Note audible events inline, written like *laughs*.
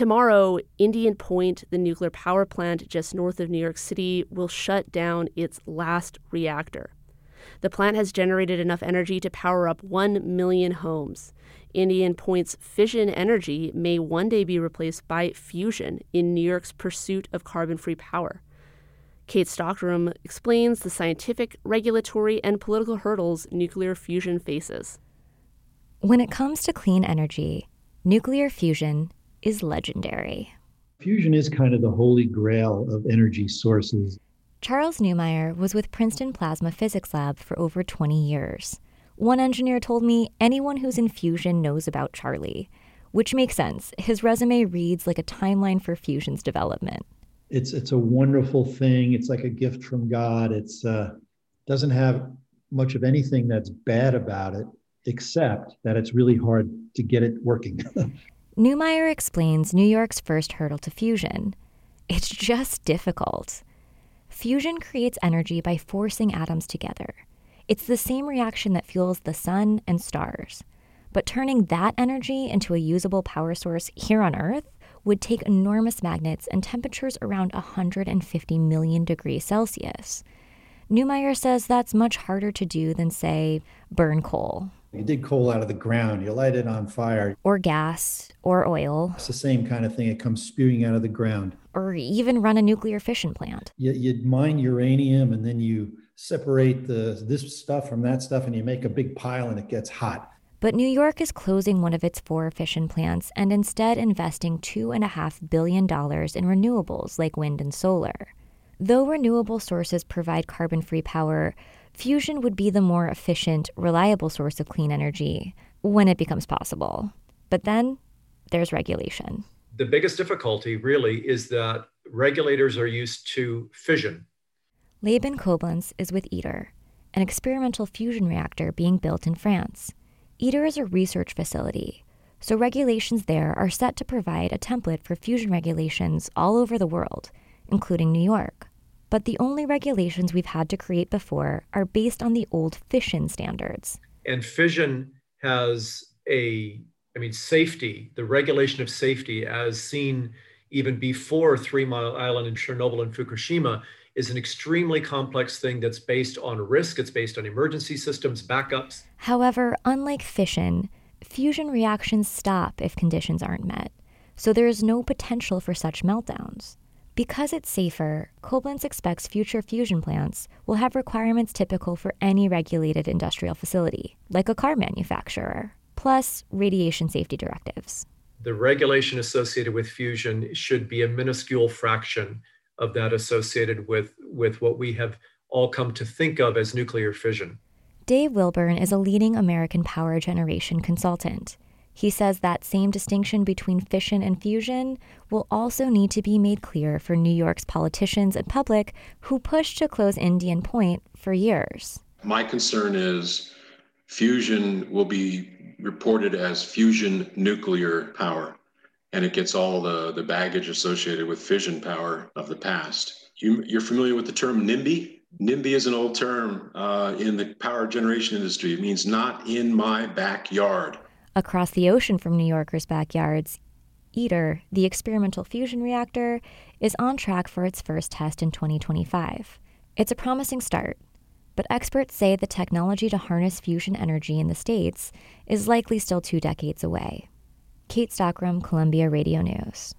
Tomorrow, Indian Point, the nuclear power plant just north of New York City, will shut down its last reactor. The plant has generated enough energy to power up 1 million homes. Indian Point's fission energy may one day be replaced by fusion in New York's pursuit of carbon free power. Kate Stockrum explains the scientific, regulatory, and political hurdles nuclear fusion faces. When it comes to clean energy, nuclear fusion is legendary. Fusion is kind of the holy grail of energy sources. Charles Neumeyer was with Princeton Plasma Physics Lab for over 20 years. One engineer told me anyone who's in fusion knows about Charlie, which makes sense. His resume reads like a timeline for fusion's development. It's it's a wonderful thing. It's like a gift from God. It's uh, doesn't have much of anything that's bad about it, except that it's really hard to get it working. *laughs* Neumeyer explains New York's first hurdle to fusion. It's just difficult. Fusion creates energy by forcing atoms together. It's the same reaction that fuels the sun and stars. But turning that energy into a usable power source here on Earth would take enormous magnets and temperatures around 150 million degrees Celsius. Neumeyer says that's much harder to do than, say, burn coal. You dig coal out of the ground, you light it on fire. Or gas, or oil. It's the same kind of thing. It comes spewing out of the ground. Or even run a nuclear fission plant. You, you mine uranium and then you separate the this stuff from that stuff and you make a big pile and it gets hot. But New York is closing one of its four fission plants and instead investing $2.5 billion in renewables like wind and solar. Though renewable sources provide carbon free power, fusion would be the more efficient, reliable source of clean energy when it becomes possible. But then there's regulation. The biggest difficulty really is that regulators are used to fission. Laban Coblentz is with ITER, an experimental fusion reactor being built in France. ITER is a research facility, so regulations there are set to provide a template for fusion regulations all over the world, including New York but the only regulations we've had to create before are based on the old fission standards. And fission has a, I mean, safety, the regulation of safety, as seen even before Three Mile Island and Chernobyl and Fukushima, is an extremely complex thing that's based on risk, it's based on emergency systems, backups. However, unlike fission, fusion reactions stop if conditions aren't met, so there is no potential for such meltdowns. Because it's safer, Coblentz expects future fusion plants will have requirements typical for any regulated industrial facility, like a car manufacturer, plus radiation safety directives. The regulation associated with fusion should be a minuscule fraction of that associated with, with what we have all come to think of as nuclear fission. Dave Wilburn is a leading American power generation consultant. He says that same distinction between fission and fusion will also need to be made clear for New York's politicians and public who pushed to close Indian Point for years. My concern is fusion will be reported as fusion nuclear power, and it gets all the, the baggage associated with fission power of the past. You, are familiar with the term NIMBY? NIMBY is an old term uh, in the power generation industry. It means not in my backyard. Across the ocean from New Yorkers' backyards, ITER, the experimental fusion reactor, is on track for its first test in 2025. It's a promising start, but experts say the technology to harness fusion energy in the States is likely still two decades away. Kate Stockrum, Columbia Radio News.